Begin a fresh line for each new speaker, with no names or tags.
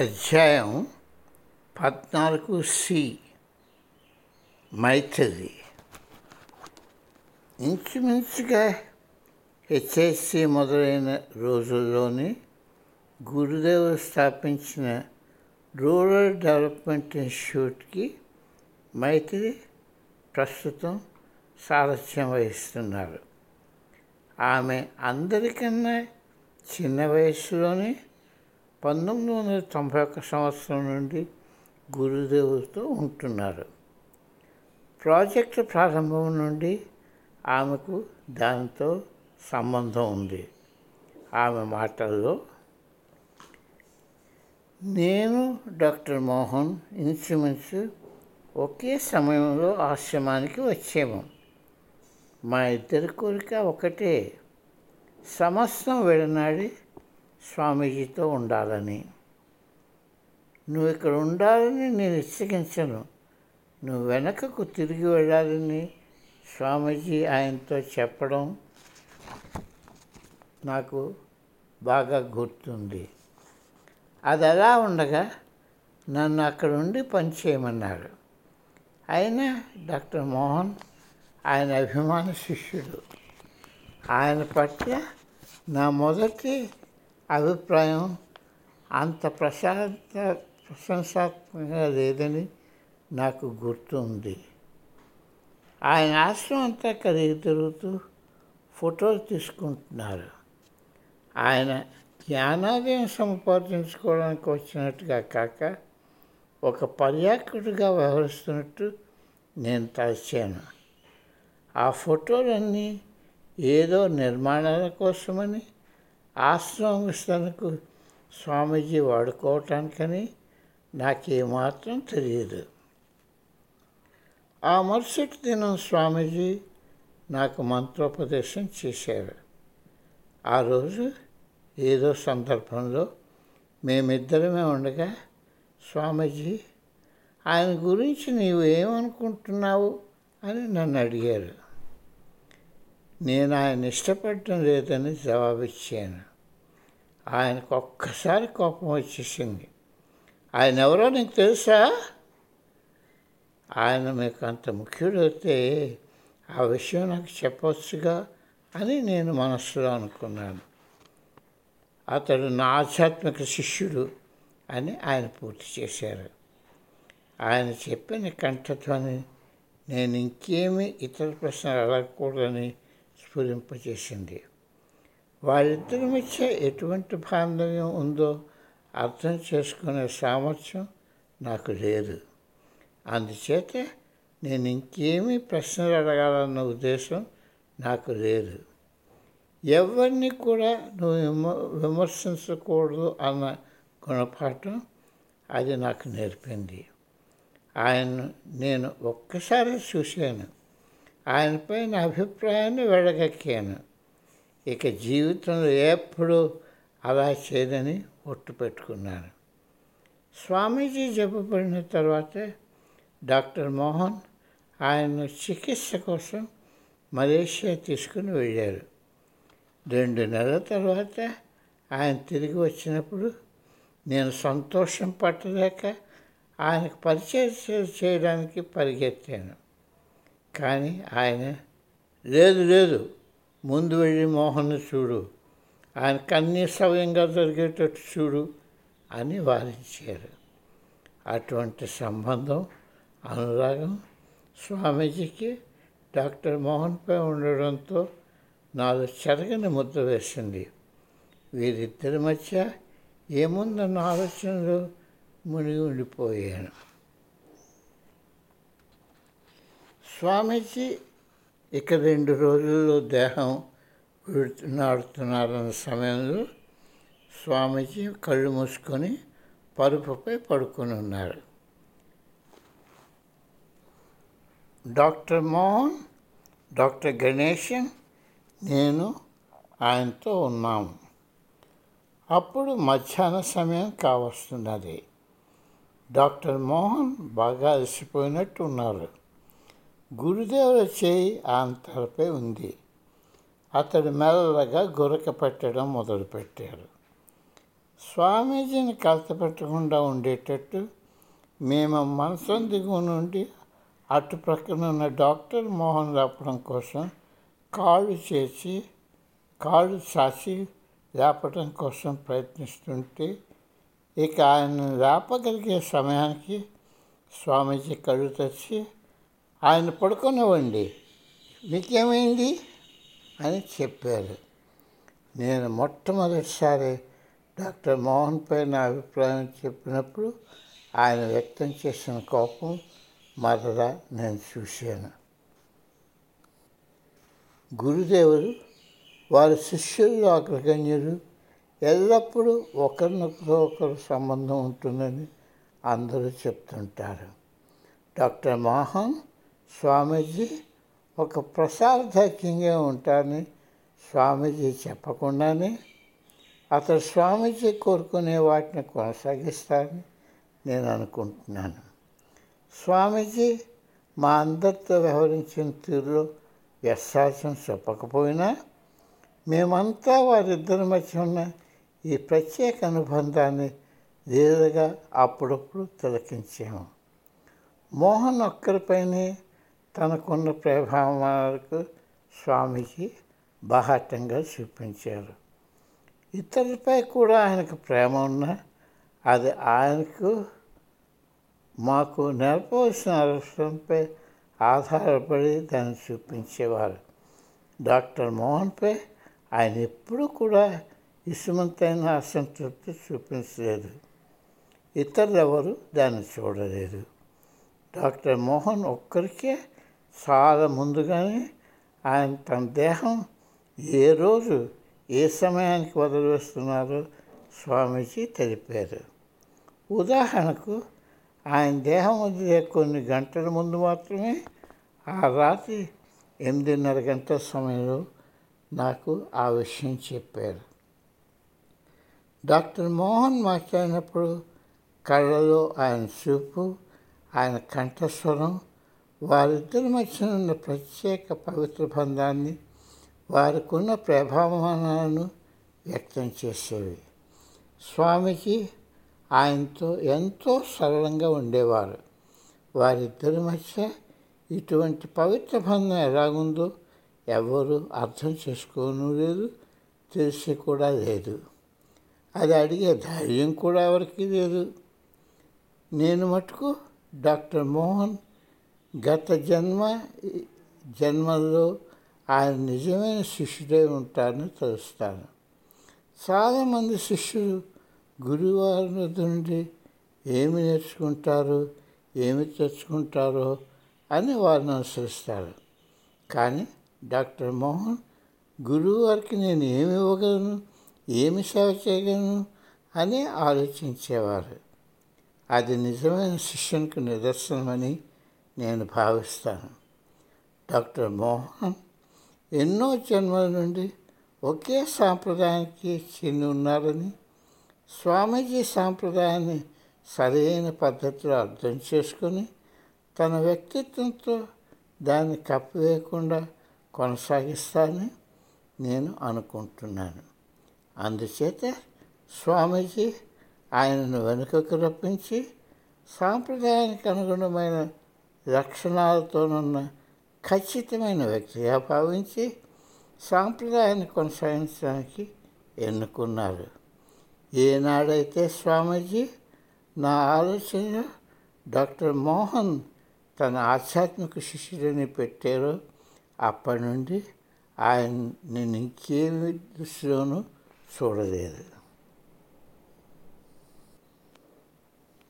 అధ్యాయం పద్నాలుగు సి మైత్రి ఇంచుమించుగా హెచ్ఎస్సి మొదలైన రోజుల్లోనే గురుదేవులు స్థాపించిన రూరల్ డెవలప్మెంట్ ఇన్స్టిట్యూట్కి మైత్రి ప్రస్తుతం సారథ్యం వహిస్తున్నారు. ఆమె అందరికన్నా చిన్న వయసులోనే పంతొమ్మిది వందల తొంభై ఒక్క సంవత్సరం నుండి గురుదేవులతో ఉంటున్నారు. ప్రాజెక్టు ప్రారంభం నుండి ఆమెకు దానితో సంబంధం ఉంది. ఆమె మాటల్లో నేను డాక్టర్ మోహన్ ఇన్స్ట్రుమెంట్స్ ఒకే సమయంలో ఆశ్రమానికి వచ్చాము మా ఇద్దరి కోరిక ఒకటే. సమస్తం వెళ్ళనాడి స్వామీజీతో ఉండాలని. నువ్వు ఇక్కడ ఉండాలని నేను ఇచ్చగించను నువ్వు వెనకకు తిరిగి వెళ్ళాలని స్వామీజీ ఆయనతో చెప్పడం నాకు బాగా గుర్తుంది. అది అలా ఉండగా నన్ను అక్కడ ఉండి పనిచేయమన్నారు అయినా డాక్టర్ మోహన్ ఆయన అభిమాన శిష్యుడు. ఆయన పట్ల నా మొదటి అభిప్రాయం అంత ప్రశాంత ప్రశంసాత్మకంగా లేదని నాకు గుర్తుంది. ఆయన ఆశ్రమం అంతా కలిగి తిరుగుతూ ఫోటోలు తీసుకుంటున్నారు. ఆయన జ్ఞానాదయం సంపాదించుకోవడానికి వచ్చినట్టుగా కాక ఒక పర్యాటకుడిగా వ్యవహరిస్తున్నట్టు నేను తలచాను. ఆ ఫోటోలన్నీ ఏదో నిర్మాణాల కోసమని ఆశ్రమస్థానకు స్వామీజీ వాడుకోవటానికని నాకేమాత్రం తెలియదు. ఆ మరుసటి దినం స్వామీజీ నాకు మంత్రోపదేశం చేశారు. ఆ రోజు ఏదో సందర్భంలో మేమిద్దరమే ఉండగా స్వామీజీ ఆయన గురించి నీవు ఏమనుకుంటున్నావు అని నన్ను అడిగారు. నేను ఆయన ఇష్టపడటం లేదని జవాబిచ్చాను. ఆయనకు ఒక్కసారి కోపం వచ్చేసింది. ఆయన ఎవరో నీకు తెలుసా? ఆయన మీకు అంత ముఖ్యుడైతే ఆ విషయం నాకు చెప్పవచ్చుగా అని నేను మనస్సులో అనుకున్నాను. అతడు నా ఆధ్యాత్మిక శిష్యుడు అని ఆయన పూర్తి చేశారు. ఆయన చెప్పిన కంఠధ్వని నేను ఇంకేమీ ఇతర ప్రశ్నలు అడగకూడదని స్ఫురింపజేసింది. వాళ్ళిద్దరి మధ్య ఎటువంటి బాంధవ్యం ఉందో అర్థం చేసుకునే సామర్థ్యం నాకు లేదు. అందుచేత నేను ఇంకేమీ ప్రశ్నలు అడగాలన్న ఉద్దేశం నాకు లేదు. ఎవరిని కూడా నువ్వు విమ విమర్శించకూడదు అన్న గుణపాఠం అది నాకు నేర్పింది. ఆయన నేను ఒక్కసారి చూశాను. ఆయనపై నా అభిప్రాయాన్ని వెళ్ళగక్కాను ఇక జీవితంలో ఎప్పుడూ అలా చేయదని ఒట్టు పెట్టుకున్నాను. స్వామీజీ చెప్పబడిన తర్వాత డాక్టర్ మోహన్ ఆయన్ను చికిత్స కోసం మలేషియా తీసుకుని వెళ్ళారు. రెండు నెలల తర్వాత ఆయన తిరిగి వచ్చినప్పుడు నేను సంతోషం పట్టలేక ఆయనకు పరిచయం చేయడానికి పరిగెత్తాను. కానీ ఆయన లేదు లేదు ముందు వెళ్ళి మోహన్ చూడు. ఆయనకు అన్నీ సవ్యంగా జరిగేటట్టు చూడు అని వారించారు. అటువంటి సంబంధం అనురాగం స్వామీజీకి డాక్టర్ మోహన్పై ఉండడంతో నాలో చెరగని ముద్ద వేసింది. వీరిద్దరి మధ్య ఏముందన్న ఆలోచనలో మునిగి ఉండిపోయాను. స్వామీజీ ఇక రెండు రోజుల్లో దేహం విడుతున్నాడుతున్నారన్న సమయంలో స్వామీజీ కళ్ళు మూసుకొని పరుపుపై పడుకొని ఉన్నారు. డాక్టర్ మోహన్ డాక్టర్ గణేశన్ నేను ఆయనతో ఉన్నాము అప్పుడు మధ్యాహ్న సమయం కావస్తున్నది. డాక్టర్ మోహన్ బాగా అలసిపోయినట్టు ఉన్నారు గురుదేవుల చేయి ఆయన తలపై ఉంది. అతడు మెల్లగా గురక పెట్టడం మొదలుపెట్టారు. స్వామీజీని కలతపెట్టకుండా ఉండేటట్టు మేము మనసం దిగువ నుండి అటు ప్రక్కన ఉన్న డాక్టర్ మోహన్ లేపడం కోసం కాళ్ళు చేసి కాళ్ళు చాచి లేపడం కోసం ప్రయత్నిస్తుంటే ఇక ఆయన లేపగలిగే సమయానికి స్వామీజీ కళ్ళు తెచ్చి ఆయన పడుకునివ్వండి మీకేమైంది? అని చెప్పారు. నేను మొట్టమొదటిసారి డాక్టర్ మోహన్పై నా అభిప్రాయం చెప్పినప్పుడు ఆయన వ్యక్తం చేసిన కోపం మరలా నేను చూశాను. గురుదేవులు వారి శిష్యులు అగ్రగణ్యులు ఎల్లప్పుడూ ఒకరినొకరు ఒకరు సంబంధం ఉంటుందని అందరూ చెప్తుంటారు. డాక్టర్ మోహన్ స్వామీజీ ఒక ప్రసారధాక్యంగా ఉంటారని స్వామీజీ చెప్పకుండానే అతడు స్వామీజీ కోరుకునే వాటిని కొనసాగిస్తారని నేను అనుకుంటున్నాను. స్వామీజీ మా అందరితో వ్యవహరించిన తీరులో వ్యత్యాసం చెప్పకపోయినా మేమంతా వారిద్దరి మధ్య ఉన్న ఈ ప్రత్యేక అనుబంధాన్ని ధీరగా అప్పుడప్పుడు తిలకించాము. మోహన్ ఒక్కరిపైనే తనకున్న ప్రభావాలకు స్వామికి బాహాటంగా చూపించారు. ఇతరులపై కూడా ఆయనకు ప్రేమ ఉన్నా అది ఆయనకు మాకు నేర్పవలసిన అవసరంపై ఆధారపడి దాన్ని చూపించేవారు. డాక్టర్ మోహన్పై ఆయన ఎప్పుడూ కూడా ఇసుమంతైన అసంతృప్తి చూపించలేదు. ఇతరులెవరు దాన్ని చూడలేదు. డాక్టర్ మోహన్ ఒక్కరికే చాలా ముందుగానే ఆయన తన దేహం ఏ రోజు ఏ సమయానికి వదిలివేస్తున్నారో స్వామీజీ తెలిపారు. ఉదాహరణకు ఆయన దేహం వదిలే కొన్ని గంటల ముందు మాత్రమే ఆ రాత్రి ఎనిమిదిన్నర గంటల సమయంలో నాకు ఆ విషయం చెప్పారు. డాక్టర్ మోహన్ మాట్లాడినప్పుడు కళ్ళలో ఆయన చూపు ఆయన కంఠస్వరం వారిద్దరి మధ్య ఉన్న ప్రత్యేక పవిత్ర బంధాన్ని వారికున్న ప్రభావాలను వ్యక్తం చేసేవి. స్వామికి ఆయనతో ఎంతో సరళంగా ఉండేవారు. వారిద్దరి మధ్య ఇటువంటి పవిత్ర బంధం ఎలాగుందో ఎవరు అర్థం చేసుకోను లేదు తెలిసి కూడా లేదు. అది అడిగే ధైర్యం కూడా ఎవరికి లేదు. నేను మటుకు డాక్టర్ మోహన్ గత జన్మ జన్మల్లో ఆయన నిజమైన శిష్యుడై ఉంటారని తెలుస్తాను. చాలామంది శిష్యులు గురువారి నుండి ఏమి నేర్చుకుంటారు ఏమి తెచ్చుకుంటారో అని వారిని అనుసరిస్తారు. కానీ డాక్టర్ మోహన్ గురువుగారికి నేను ఏమి ఇవ్వగలను ఏమి సేవ చేయగలను అని ఆలోచించేవారు. అది నిజమైన శిష్యునికి నిదర్శనమని నేను భావిస్తాను. డాక్టర్ మోహన్ ఎన్నో జన్మల నుండి ఒకే సాంప్రదాయానికి చెంది ఉన్నారని స్వామీజీ సాంప్రదాయాన్ని సరైన పద్ధతిలో అర్థం చేసుకొని తన వ్యక్తిత్వంతో దాన్ని కప్పివేయకుండా కొనసాగిస్తానని నేను అనుకుంటున్నాను. అందుచేత స్వామీజీ ఆయనను వెనుకకు రప్పించి సాంప్రదాయానికి అనుగుణమైన లక్షణాలతోనున్న ఖచ్చితమైన వ్యక్తిగా భావించి సాంప్రదాయాన్ని కొనసాగించడానికి ఎన్నుకున్నారు. ఏనాడైతే స్వామీజీ నా ఆలోచన డాక్టర్ మోహన్ తన ఆధ్యాత్మిక శిష్యుడిని పెట్టారో అప్పటి నుండి ఆయన నేను ఇంకేమి దృష్టిలోనూ చూడలేదు.